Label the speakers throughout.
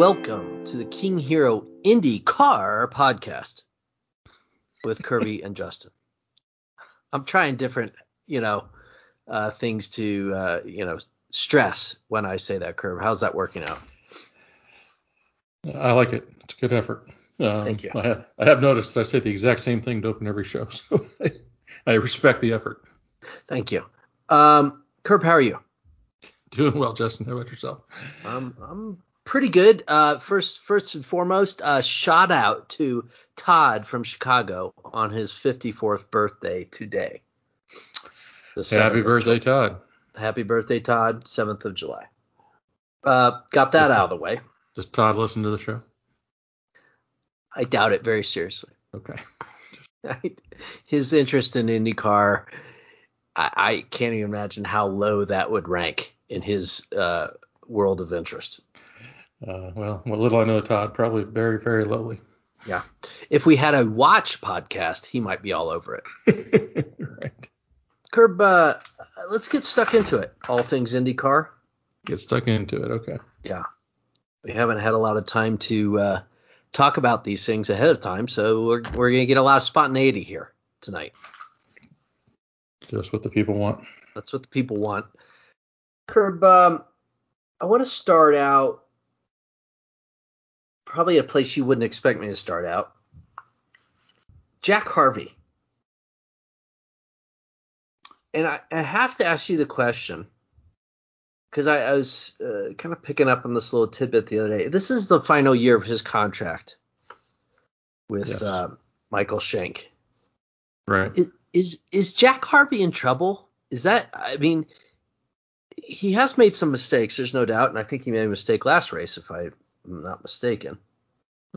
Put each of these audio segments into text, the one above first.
Speaker 1: Welcome to the King Hiro Indie Car podcast with Kirby and Justin. I'm trying different, you know, uh, things to, uh, you know, stress when I say that, Kirby. How's that working out?
Speaker 2: I like it. It's a good effort.
Speaker 1: Um, Thank you.
Speaker 2: I have, I have, noticed I say the exact same thing to open every show, so I, I respect the effort.
Speaker 1: Thank you. Um, Kirby, how are you?
Speaker 2: Doing well, Justin. How about yourself?
Speaker 1: Um, I'm pretty good. Uh, first, first and foremost, uh, shout out to Todd from Chicago on his 54th birthday today.
Speaker 2: Happy birthday, Todd.
Speaker 1: Happy birthday, Todd. 7th of July. Uh, got that does out of the way.
Speaker 2: Does Todd listen to the show?
Speaker 1: I doubt it very seriously.
Speaker 2: Okay.
Speaker 1: His interest in IndyCar, I, I can't even imagine how low that would rank in his uh, world of interest.
Speaker 2: Uh, well, what little I know, Todd, probably very, very lowly.
Speaker 1: Yeah. If we had a watch podcast, he might be all over it. right. Curb, uh, let's get stuck into it. All things IndyCar.
Speaker 2: Get stuck into it. Okay.
Speaker 1: Yeah. We haven't had a lot of time to uh, talk about these things ahead of time, so we're, we're going to get a lot of spontaneity here tonight.
Speaker 2: Just what the people want.
Speaker 1: That's what the people want. Curb, um, I want to start out probably a place you wouldn't expect me to start out. Jack Harvey. And I, I have to ask you the question because I, I, was uh, kind of picking up on this little tidbit the other day. This is the final year of his contract with yes. uh, Michael Shank.
Speaker 2: Right.
Speaker 1: Is, is is Jack Harvey in trouble? Is that I mean, he has made some mistakes. There's no doubt, and I think he made a mistake last race, if I'm not mistaken.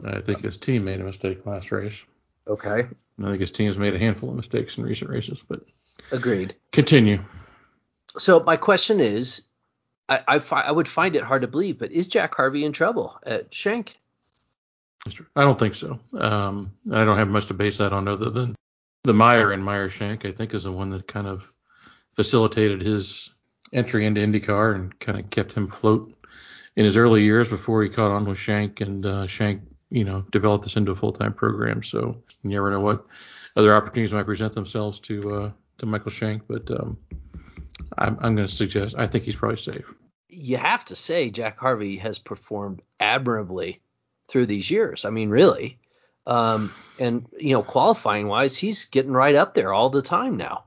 Speaker 2: I think his team made a mistake last race.
Speaker 1: Okay.
Speaker 2: I think his team's made a handful of mistakes in recent races, but
Speaker 1: agreed.
Speaker 2: Continue.
Speaker 1: So my question is, I I, fi- I would find it hard to believe, but is Jack Harvey in trouble at Shank?
Speaker 2: I don't think so. Um, I don't have much to base that on other than the Meyer and Meyer Shank. I think is the one that kind of facilitated his entry into IndyCar and kind of kept him afloat in his early years before he caught on with Shank and uh, Shank, you know, develop this into a full-time program. So you never know what other opportunities might present themselves to uh, to Michael Shank, but um, I'm, I'm going to suggest I think he's probably safe.
Speaker 1: You have to say Jack Harvey has performed admirably through these years. I mean, really. Um, and you know, qualifying wise, he's getting right up there all the time now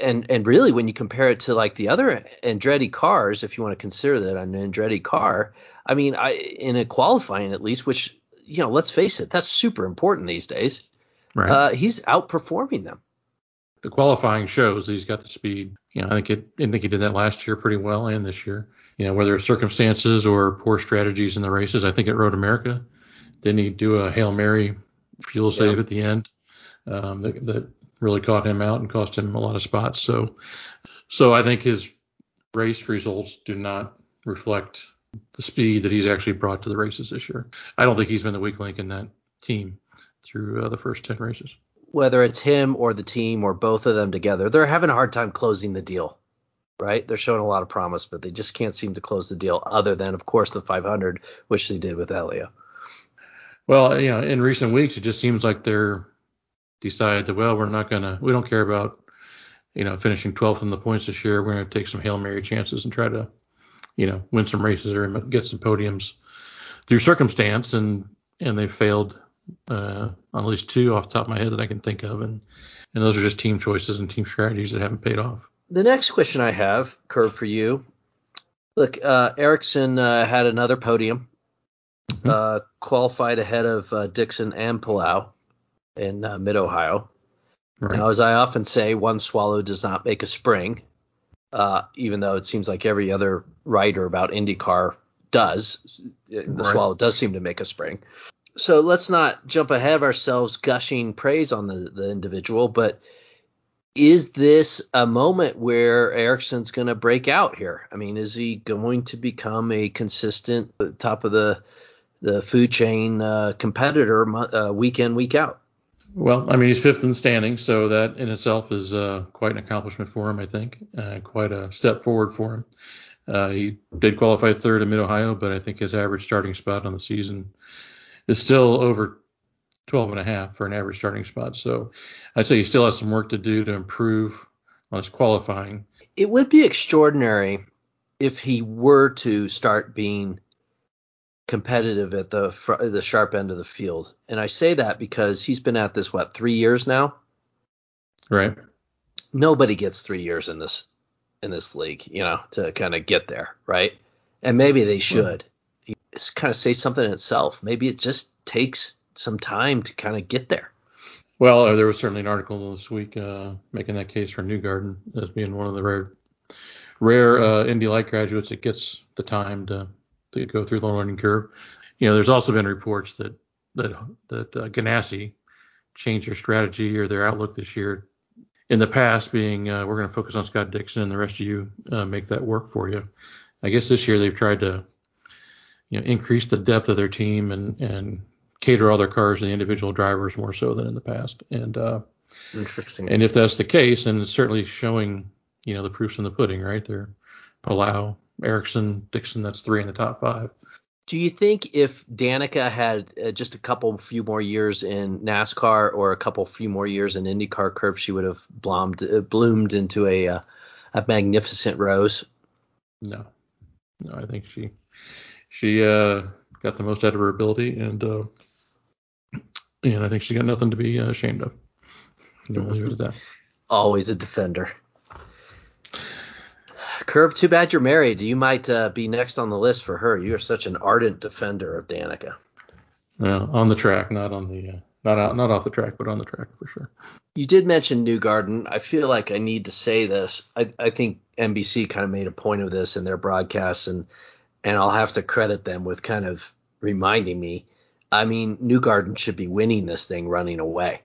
Speaker 1: and and really when you compare it to like the other Andretti cars, if you want to consider that an Andretti car, I mean, I in a qualifying at least, which you know, let's face it, that's super important these days. Right. Uh, he's outperforming them.
Speaker 2: The qualifying shows he's got the speed. You know, I think it, I think he did that last year pretty well and this year. You know, whether it's circumstances or poor strategies in the races. I think at Road America, didn't he do a hail mary fuel save at the end? Um, that, that really caught him out and cost him a lot of spots. So, so I think his race results do not reflect the speed that he's actually brought to the races this year. I don't think he's been the weak link in that team through uh, the first 10 races.
Speaker 1: Whether it's him or the team or both of them together, they're having a hard time closing the deal, right? They're showing a lot of promise, but they just can't seem to close the deal other than, of course, the 500, which they did with Helio.
Speaker 2: Well, you know, in recent weeks, it just seems like they're decided that well we're not gonna we don't care about you know finishing 12th in the points this year we're gonna take some hail mary chances and try to you know win some races or get some podiums through circumstance and and they failed uh, on at least two off the top of my head that I can think of and and those are just team choices and team strategies that haven't paid off.
Speaker 1: The next question I have, Kurt, for you. Look, uh, Ericsson uh, had another podium, mm-hmm. uh, qualified ahead of uh, Dixon and Palou in uh, Mid Ohio. Right. Now, as I often say, one swallow does not make a spring. Uh, even though it seems like every other writer about IndyCar does, the right. swallow does seem to make a spring. So let's not jump ahead of ourselves gushing praise on the, the individual, but is this a moment where Ericsson's going to break out here? I mean, is he going to become a consistent top of the the food chain uh, competitor uh, week in week out?
Speaker 2: Well, I mean, he's fifth in standing, so that in itself is uh, quite an accomplishment for him, I think, uh, quite a step forward for him. Uh, he did qualify third in Mid Ohio, but I think his average starting spot on the season is still over 12 and a half for an average starting spot. So I'd say he still has some work to do to improve on his qualifying.
Speaker 1: It would be extraordinary if he were to start being competitive at the fr- the sharp end of the field. And I say that because he's been at this what three years now.
Speaker 2: Right.
Speaker 1: Nobody gets three years in this in this league, you know, to kind of get there, right? And maybe they should. Well, it's kind of say something in itself. Maybe it just takes some time to kind of get there.
Speaker 2: Well, uh, there was certainly an article this week uh, making that case for Newgarden as being one of the rare, rare uh, Indy Light graduates that gets the time to to go through the learning curve. You know, there's also been reports that that that uh, Ganassi changed their strategy or their outlook this year. In the past, being uh, we're going to focus on Scott Dixon and the rest of you uh, make that work for you. I guess this year they've tried to you know increase the depth of their team and and cater all their cars to the individual drivers more so than in the past. And uh,
Speaker 1: interesting.
Speaker 2: And if that's the case, and it's certainly showing, you know, the proofs in the pudding, right? There, Palou, Ericsson, Dixon, that's three in the top five.
Speaker 1: Do you think if Danica had uh, just a couple few more years in NASCAR or a couple few more years in IndyCar curve, she would have bloomed uh, bloomed into a uh, a magnificent rose?
Speaker 2: No, no, I think she she uh, got the most out of her ability, and uh, and I think she got nothing to be uh, ashamed of. You leave it at that.
Speaker 1: Always a defender. Curb, too bad you're married. You might uh, be next on the list for her. You are such an ardent defender of Danica.
Speaker 2: Well, on the track, not on the uh, not out, not off the track, but on the track for sure.
Speaker 1: You did mention Newgarden. I feel like I need to say this. I, I think NBC kind of made a point of this in their broadcasts, and and I'll have to credit them with kind of reminding me. I mean, Newgarden should be winning this thing running away.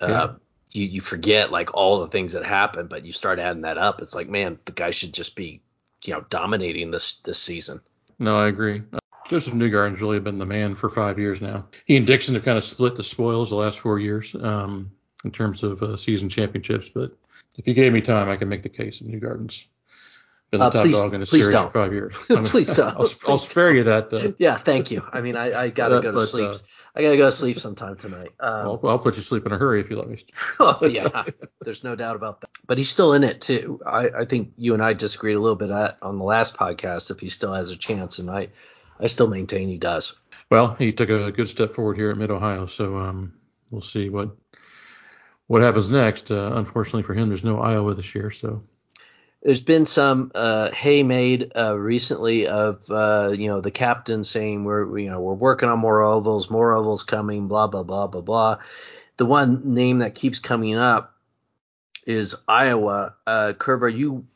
Speaker 1: Yeah. Uh, you, you forget like all the things that happen, but you start adding that up. It's like, man, the guy should just be, you know, dominating this this season.
Speaker 2: No, I agree. Joseph Newgarden's really been the man for five years now. He and Dixon have kind of split the spoils the last four years um, in terms of uh, season championships. But if you gave me time, I can make the case of Newgarden's uh, top please, dog in the series don't. for five years.
Speaker 1: I mean, please don't.
Speaker 2: I'll, I'll spare you that. Uh,
Speaker 1: yeah, thank you. I mean, I, I gotta go to but, sleep. Uh, I gotta go to sleep sometime tonight. Um,
Speaker 2: I'll, I'll, put you to sleep in a hurry if you let me.
Speaker 1: oh yeah, there's no doubt about that. But he's still in it too. I, I think you and I disagreed a little bit at, on the last podcast if he still has a chance, and I, I still maintain he does.
Speaker 2: Well, he took a good step forward here at Mid Ohio, so um, we'll see what what happens next. Uh, unfortunately for him, there's no Iowa this year, so
Speaker 1: there's been some uh, hay made uh, recently of uh, you know the captain saying we're you know we're working on more ovals, more ovals coming, blah blah blah blah blah. The one name that keeps coming up is Iowa. Uh, Curb, are you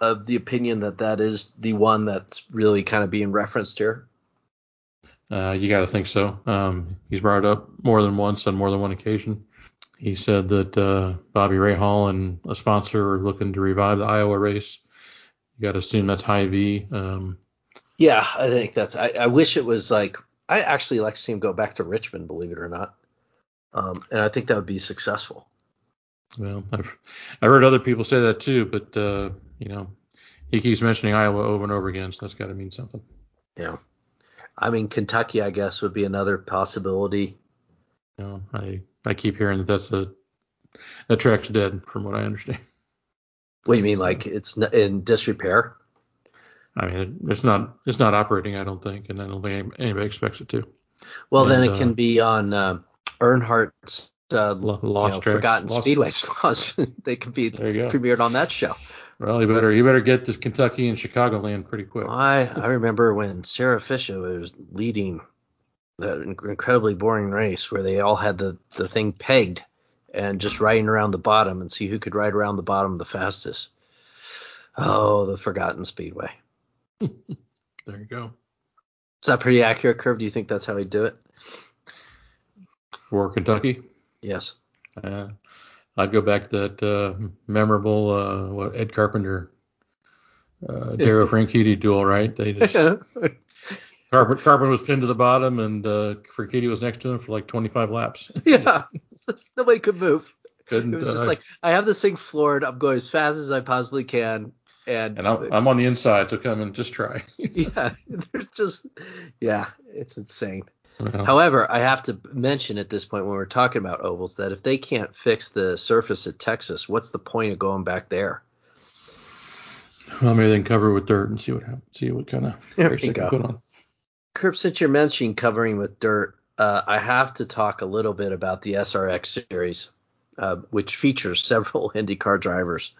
Speaker 1: of the opinion that that is the one that's really kind of being referenced here?
Speaker 2: Uh, you got to think so. Um, he's brought it up more than once on more than one occasion. He said that uh, Bobby Rahal and a sponsor are looking to revive the Iowa race. You got to assume that's Hy-Vee. Um,
Speaker 1: yeah, I think that's. I, I, wish it was like. I actually like to see him go back to Richmond, believe it or not. Um, and I think that would be successful.
Speaker 2: Well, I've I heard other people say that too, but uh, you know, he keeps mentioning Iowa over and over again, so that's got to mean something.
Speaker 1: Yeah. I mean, Kentucky, I guess, would be another possibility.
Speaker 2: Know, I I keep hearing that that's a that track's dead, from what I understand.
Speaker 1: What do you mean, like it's in disrepair?
Speaker 2: I mean, it's not it's not operating, I don't think, and I don't think anybody expects it to.
Speaker 1: Well, and, then it uh, can be on uh, Earnhardt's uh, lost you know, forgotten lost. speedways. they could be premiered on that show.
Speaker 2: Well, you better you better get to Kentucky and Chicagoland pretty quick.
Speaker 1: I I remember when Sarah Fisher was leading that incredibly boring race where they all had the, the thing pegged and just riding around the bottom and see who could ride around the bottom the fastest. Oh, the Forgotten Speedway.
Speaker 2: there you go.
Speaker 1: Is that pretty accurate, Curve? Do you think that's how he do it?
Speaker 2: For Kentucky?
Speaker 1: Yes.
Speaker 2: Uh, I'd go back to that uh, memorable uh, what Ed Carpenter, uh, Dario Franchitti duel, right? They just Carpenter, Carpenter was pinned to the bottom, and uh, Franchitti was next to him for like 25 laps.
Speaker 1: yeah, nobody could move. Couldn't, it was just uh, like I have this thing floored. I'm going as fast as I possibly can, And,
Speaker 2: and I'm, I'm on the inside, so come and just try.
Speaker 1: yeah, there's just yeah, it's insane.
Speaker 2: Well,
Speaker 1: However, I have to mention at this point when we're talking about ovals that if they can't fix the surface at Texas, what's the point of going back there?
Speaker 2: well, maybe they can cover with dirt and see what happens. See what kind of
Speaker 1: There
Speaker 2: can
Speaker 1: go.
Speaker 2: put on.
Speaker 1: Kirk, since you're mentioning covering with dirt, uh, I have to talk a little bit about the SRX series, uh, which features several IndyCar drivers.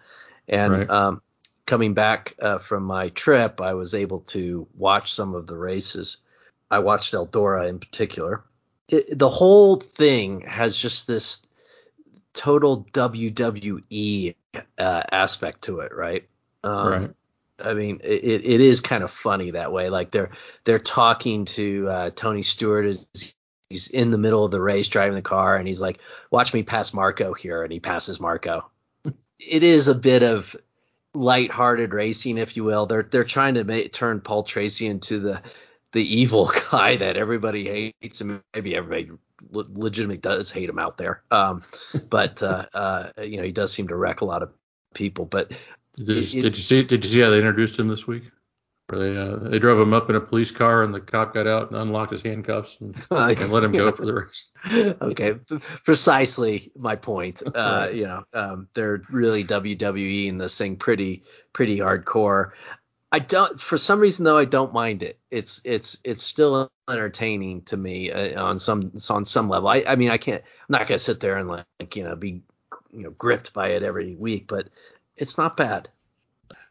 Speaker 1: And
Speaker 2: Right.
Speaker 1: um, coming back uh, from my trip, I was able to watch some of the races. I watched Eldora in particular. It, the whole thing has just this total WWE uh, aspect to it, right? Um,
Speaker 2: right.
Speaker 1: I mean, it, it is kind of funny that way. Like they're they're talking to uh, Tony Stewart as he's in the middle of the race driving the car, and he's like, "Watch me pass Marco here," and he passes Marco. it is a bit of lighthearted racing, if you will. They're they're trying to make, turn Paul Tracy into the the evil guy that everybody hates, and maybe everybody legitimately does hate him out there. Um, but uh, uh, you know, he does seem to wreck a lot of people. But
Speaker 2: Did,
Speaker 1: it-
Speaker 2: did you see? Did you see how they introduced him this week? Where they uh, they drove him up in a police car and the cop got out and unlocked his handcuffs and, and let him go for the race.
Speaker 1: okay, precisely my point. Uh. You know, um, they're really WWE in this thing pretty pretty hardcore. I don't, for some reason though, I don't mind it. It's it's it's still entertaining to me uh, on some on some level. I I mean, I can't, I'm not gonna sit there and like you know be you know gripped by it every week, but it's not bad.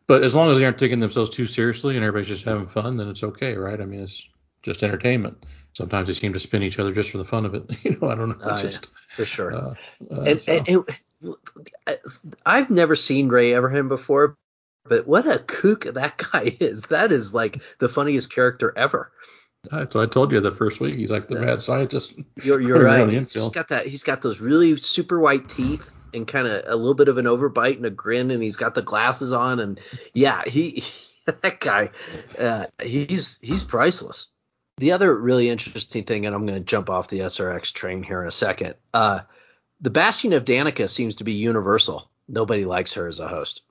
Speaker 2: But as long as they aren't taking themselves too seriously and everybody's just having fun, then it's okay, right? I mean, it's just entertainment. Sometimes they seem to spin each other just for the fun of it. You know, I don't know.
Speaker 1: Oh,
Speaker 2: It's
Speaker 1: yeah.
Speaker 2: just,
Speaker 1: For sure.
Speaker 2: uh, uh,
Speaker 1: and,
Speaker 2: so.
Speaker 1: and, and I've never seen Ray Evernham before, but what a kook that guy is. That is like the funniest character ever.
Speaker 2: so I told you the first week he's like the mad scientist.
Speaker 1: You're, you're right. He's got that. He's got those really super white teeth and kind of a little bit of an overbite and a grin, and he's got the glasses on, and yeah, he that guy, uh, he's he's priceless. The other really interesting thing, and I'm going to jump off the SRX train here in a second. Uh, the bashing of Danica seems to be universal. Nobody likes her as a host.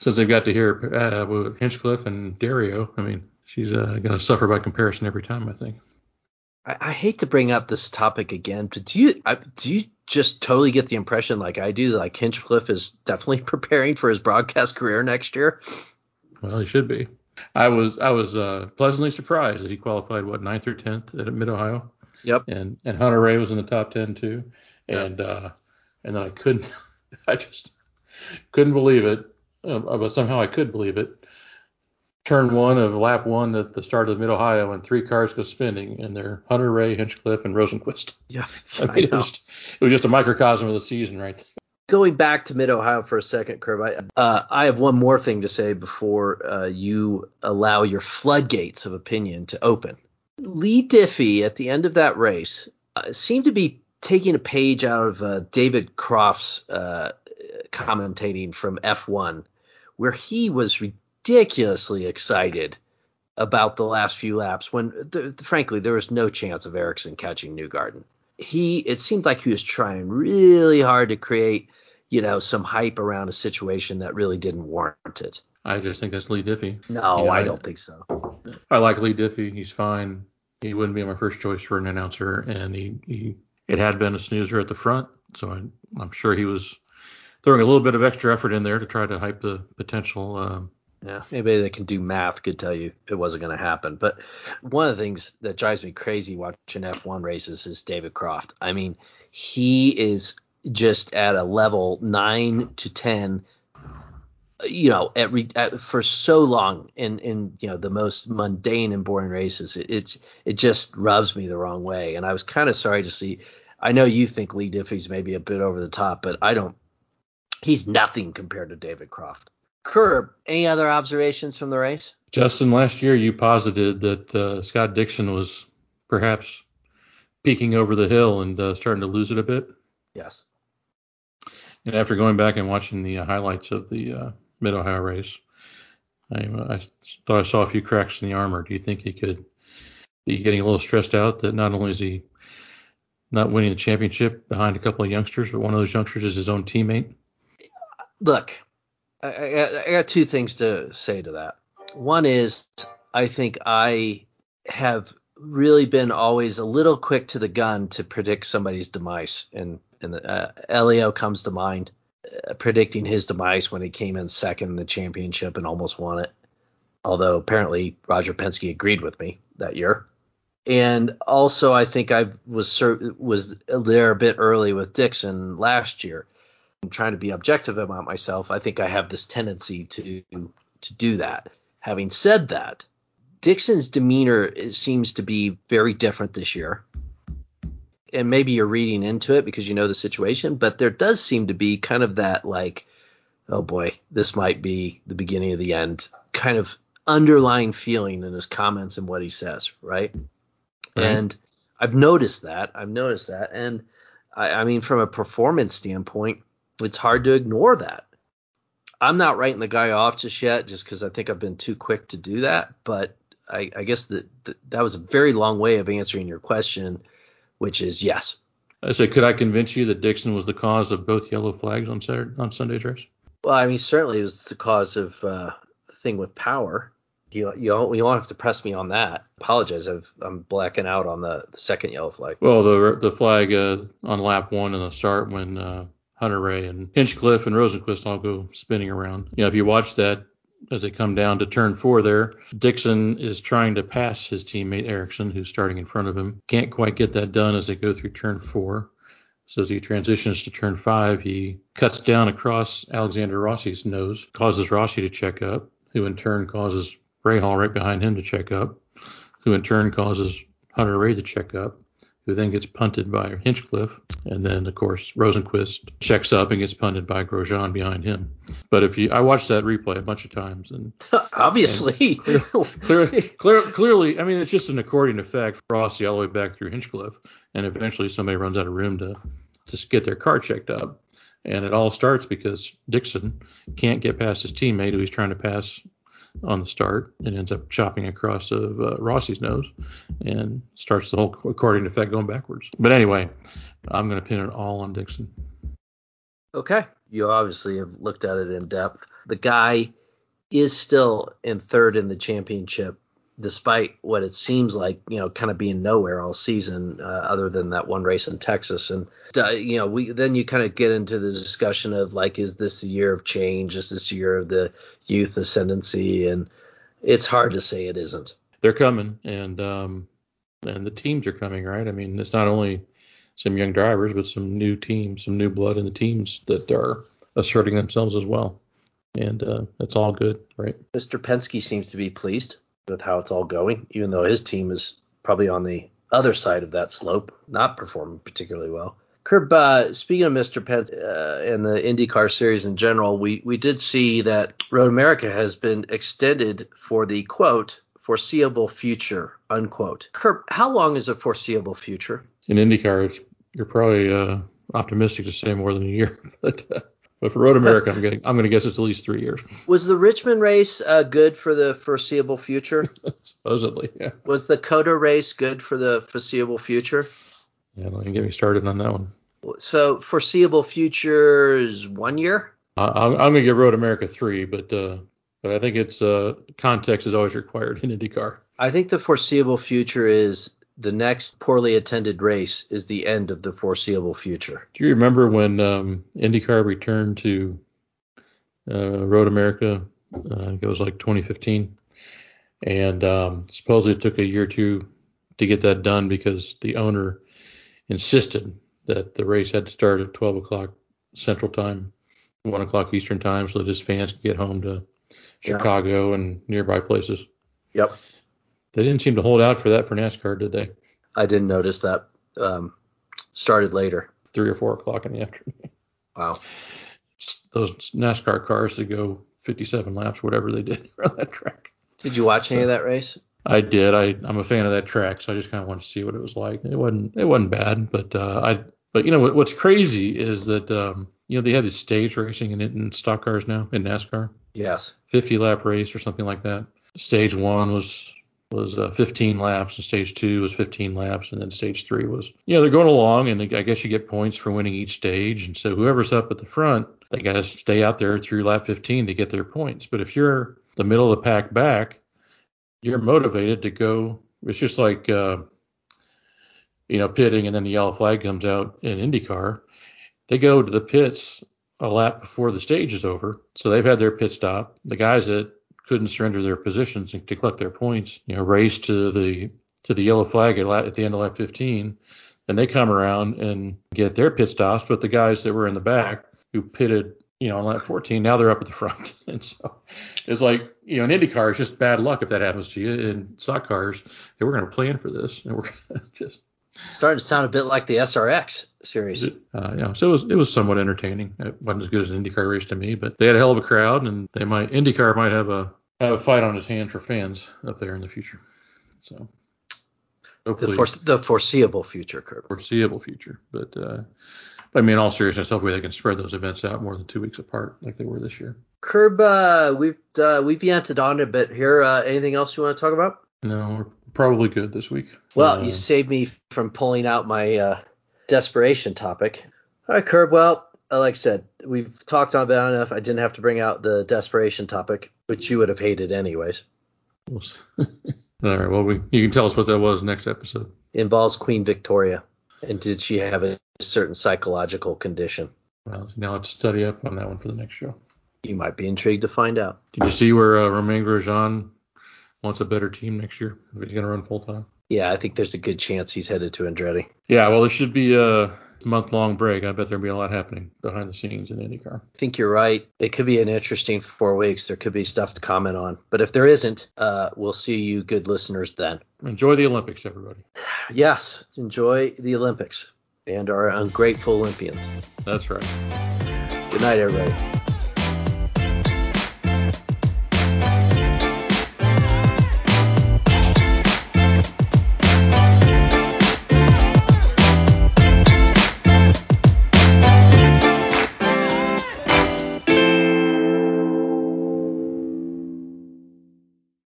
Speaker 2: Since they've got to hear uh, Hinchcliffe and Dario, I mean, she's uh, going to suffer by comparison every time, I think.
Speaker 1: I, I hate to bring up this topic again, but do you I, do you just totally get the impression, like I do, like Hinchcliffe is definitely preparing for his broadcast career next year?
Speaker 2: Well, he should be. I was I was uh, pleasantly surprised that he qualified what ninth or tenth at Mid Ohio,
Speaker 1: Yep.
Speaker 2: and and Hunter-Reay was in the top ten too, and uh, and then I couldn't I just couldn't believe it, um, but somehow I could believe it. Turn one of lap one at the start of Mid Ohio, and three cars go spinning, and they're Hunter-Reay, Hinchcliffe, and Rosenqvist.
Speaker 1: Yeah.
Speaker 2: I
Speaker 1: I
Speaker 2: mean, it
Speaker 1: know.
Speaker 2: was, just, it was just a microcosm of the season, right?
Speaker 1: Going back to Mid Ohio for a second, Curb, I, uh, I have one more thing to say before uh, you allow your floodgates of opinion to open. Leigh Diffey at the end of that race uh, seemed to be taking a page out of uh, David Croft's uh, commentating from F1, where he was ridiculously excited about the last few laps when, th- frankly, there was no chance of Ericsson catching Newgarden. He, it seemed like he was trying really hard to create, you know, some hype around a situation that really didn't warrant it.
Speaker 2: I just think that's Leigh Diffey.
Speaker 1: No,
Speaker 2: Yeah,
Speaker 1: I
Speaker 2: I-
Speaker 1: don't think so.
Speaker 2: I like Leigh Diffey. He's fine. He wouldn't be my first choice for an announcer, and he, he it had been a snoozer at the front, so I, I'm sure he was throwing a little bit of extra effort in there to try to hype the potential. Um,
Speaker 1: Yeah, anybody that can do math could tell you it wasn't going to happen. But one of the things that drives me crazy watching F1 races is David Croft. I mean, he is just at a level nine to ten. You know, at, re, at for so long in in you know the most mundane and boring races, it, it's it just rubs me the wrong way. And I was kind of sorry to see. I know you think Leigh Diffey's maybe a bit over the top, but I don't. He's nothing compared to David Croft. Curb, any other observations from the race?
Speaker 2: Justin, last year you posited that uh, Scott Dixon was perhaps peeking over the hill and uh, starting to lose it a bit.
Speaker 1: Yes.
Speaker 2: And after going back and watching the uh, highlights of the uh, Mid Ohio race, I, I thought I saw a few cracks in the armor. Do you think he could be getting a little stressed out that not only is he not winning the championship behind a couple of youngsters, but one of those youngsters is his own teammate?
Speaker 1: Look, I, I, got two things to say to that. One is I think I have really been always a little quick to the gun to predict somebody's demise, and and the, uh, Helio comes to mind, uh, predicting his demise when he came in second in the championship and almost won it. Although apparently Roger Penske agreed with me that year. And also, I think I was was there a bit early with Dixon last year. I'm trying to be objective about myself. I think I have this tendency to to do that. Having said that, Dixon's demeanor seems to be very different this year. And maybe you're reading into it because you know the situation, but there does seem to be kind of that like, oh boy, this might be the beginning of the end kind of underlying feeling in his comments and what he says, right? right. And I've noticed that. I've noticed that. And I, I mean, from a performance standpoint, it's hard to ignore that. I'm not writing the guy off just yet, just because I think I've been too quick to do that. But I, I guess that that was a very long way of answering your question, which is yes.
Speaker 2: I said, could I convince you that Dixon was the cause of both yellow flags on Saturday on Sunday's race?
Speaker 1: Well, I mean, certainly it was the cause of uh, the thing with Power. You you don't, you don't have to press me on that. Apologize, i am blacking out on the, the, second yellow flag.
Speaker 2: Well, the the flag uh, on lap one in the start when uh, Hunter-Reay and Hinchcliffe and Rosenqvist all go spinning around. You know, if you watch that as they come down to turn four there, Dixon is trying to pass his teammate Ericsson, who's starting in front of him. Can't quite get that done as they go through turn four. So as he transitions to turn five, he cuts down across Alexander Rossi's nose, causes Rossi to check up, who in turn causes Rahal right behind him to check up, who in turn causes Hunter-Reay to check up who then gets punted by Hinchcliffe. And then, of course, Rosenqvist checks up and gets punted by Grosjean behind him. But if you, I watched that replay a bunch of times, and
Speaker 1: obviously,
Speaker 2: and clear, clear, clear, clearly, I mean, it's just an accordion effect. Rossi all the way back through Hinchcliffe, and eventually somebody runs out of room to to get their car checked up. And it all starts because Dixon can't get past his teammate who he's trying to pass on the start and ends up chopping across of uh, Rossi's nose and starts the whole accordion effect going backwards. But anyway, I'm going to pin it all on Dixon.
Speaker 1: Okay. You obviously have looked at it in depth. The guy is still in third in the championship despite what it seems like, you know, kind of being nowhere all season, uh, other than that one race in Texas. And uh, you know, we then you kind of get into the discussion of like, is this the year of change? Is this a year of the youth ascendancy? And it's hard to say it isn't.
Speaker 2: They're coming, and um, and the teams are coming, right? I mean, it's not only some young drivers, but some new teams, some new blood in the teams that are asserting themselves as well. And uh, it's all good, right?
Speaker 1: Mr. Penske seems to be pleased with how it's all going, even though his team is probably on the other side of that slope, not performing particularly well. Curb, uh, speaking of Mr. Penske uh, and the IndyCar series in general, we, we did see that Road America has been extended for the quote foreseeable future unquote. Curb, how long is a foreseeable future?
Speaker 2: In IndyCar, you're probably uh, optimistic to say more than a year, but uh, but for Road America, I'm getting, I'm going to guess it's at least three years.
Speaker 1: Was the Richmond race uh, good for the foreseeable future?
Speaker 2: Supposedly, yeah.
Speaker 1: Was the COTA race good for the foreseeable future?
Speaker 2: Yeah, don't even get me started on that one.
Speaker 1: So foreseeable future is one year.
Speaker 2: I'm, I'm going to give Road America three, but uh, but I think it's uh, context is always required in IndyCar.
Speaker 1: I think the foreseeable future is the next poorly attended race is the end of the foreseeable future.
Speaker 2: Do you remember when um, IndyCar returned to uh, Road America? Uh, it was like 2015, and um, supposedly it took a year or two to get that done because the owner insisted that the race had to start at 12 o'clock Central Time, 1 o'clock Eastern Time, so that his fans could get home to Chicago yeah. and nearby places.
Speaker 1: Yep.
Speaker 2: They didn't seem to hold out for that for NASCAR, did they?
Speaker 1: I didn't notice that. Um, started later.
Speaker 2: Three or four o'clock in the afternoon.
Speaker 1: Wow.
Speaker 2: Those NASCAR cars to go 57 laps, whatever they did on that track.
Speaker 1: Did you watch so, any of that race?
Speaker 2: I did. I I'm a fan of that track, so I just kind of wanted to see what it was like. It wasn't it wasn't bad, but uh, I but you know what, what's crazy is that um, you know they have this stage racing in in stock cars now in NASCAR.
Speaker 1: Yes.
Speaker 2: 50 lap race or something like that. Stage one was was uh, 15 laps, and stage two was 15 laps, and then stage three was, you know, they're going along, and I guess you get points for winning each stage, and so whoever's up at the front they got to stay out there through lap 15 to get their points. But if you're the middle of the pack back, you're motivated to go. It's just like, uh, you know, pitting and then the yellow flag comes out in IndyCar. They go to the pits a lap before the stage is over. So they've had their pit stop. The guys that couldn't surrender their positions to collect their points, you know, race to the to the yellow flag at, at the end of lap 15, and they come around and get their pit stops. But the guys that were in the back who pitted, you know, on lap 14, now they're up at the front. And so it's like, you know, in IndyCar, it's just bad luck if that happens to you. In stock cars, hey, we're going to plan for this, and we're just
Speaker 1: starting to sound a bit like the SRX series.
Speaker 2: Uh, you know, so it was it was somewhat entertaining. It wasn't as good as an IndyCar race to me, but they had a hell of a crowd, and they might IndyCar might have a have a fight on his hands for fans up there in the future. So
Speaker 1: hopefully the, for, the foreseeable future, Kurt.
Speaker 2: Foreseeable future, but uh, but I mean, in all seriousness, hopefully they can spread those events out more than two weeks apart like they were this year.
Speaker 1: Curb, uh, we've uh, we've yanted on a bit here. Uh, anything else you want to talk about?
Speaker 2: No, we're probably good this week.
Speaker 1: Well, you uh, saved me from pulling out my uh, desperation topic. All right, Curb. Well, like I said, we've talked on about enough. I didn't have to bring out the desperation topic, which you would have hated anyways.
Speaker 2: All right. Well, we you can tell us what that was next episode.
Speaker 1: It involves Queen Victoria, and did she have a certain psychological condition?
Speaker 2: Well, now let's study up on that one for the next show.
Speaker 1: You might be intrigued to find out.
Speaker 2: Did you see where uh, Romain Grosjean wants a better team next year? If he's going to run full time.
Speaker 1: Yeah, I think there's a good chance he's headed to Andretti.
Speaker 2: Yeah, well, there should be a month long break. I bet there'll be a lot happening behind the scenes in IndyCar.
Speaker 1: I think you're right. It could be an interesting four weeks. There could be stuff to comment on. But if there isn't, uh, we'll see you good listeners then.
Speaker 2: Enjoy the Olympics, everybody.
Speaker 1: Yes, enjoy the Olympics and our ungrateful Olympians.
Speaker 2: That's right.
Speaker 1: Good night, everybody.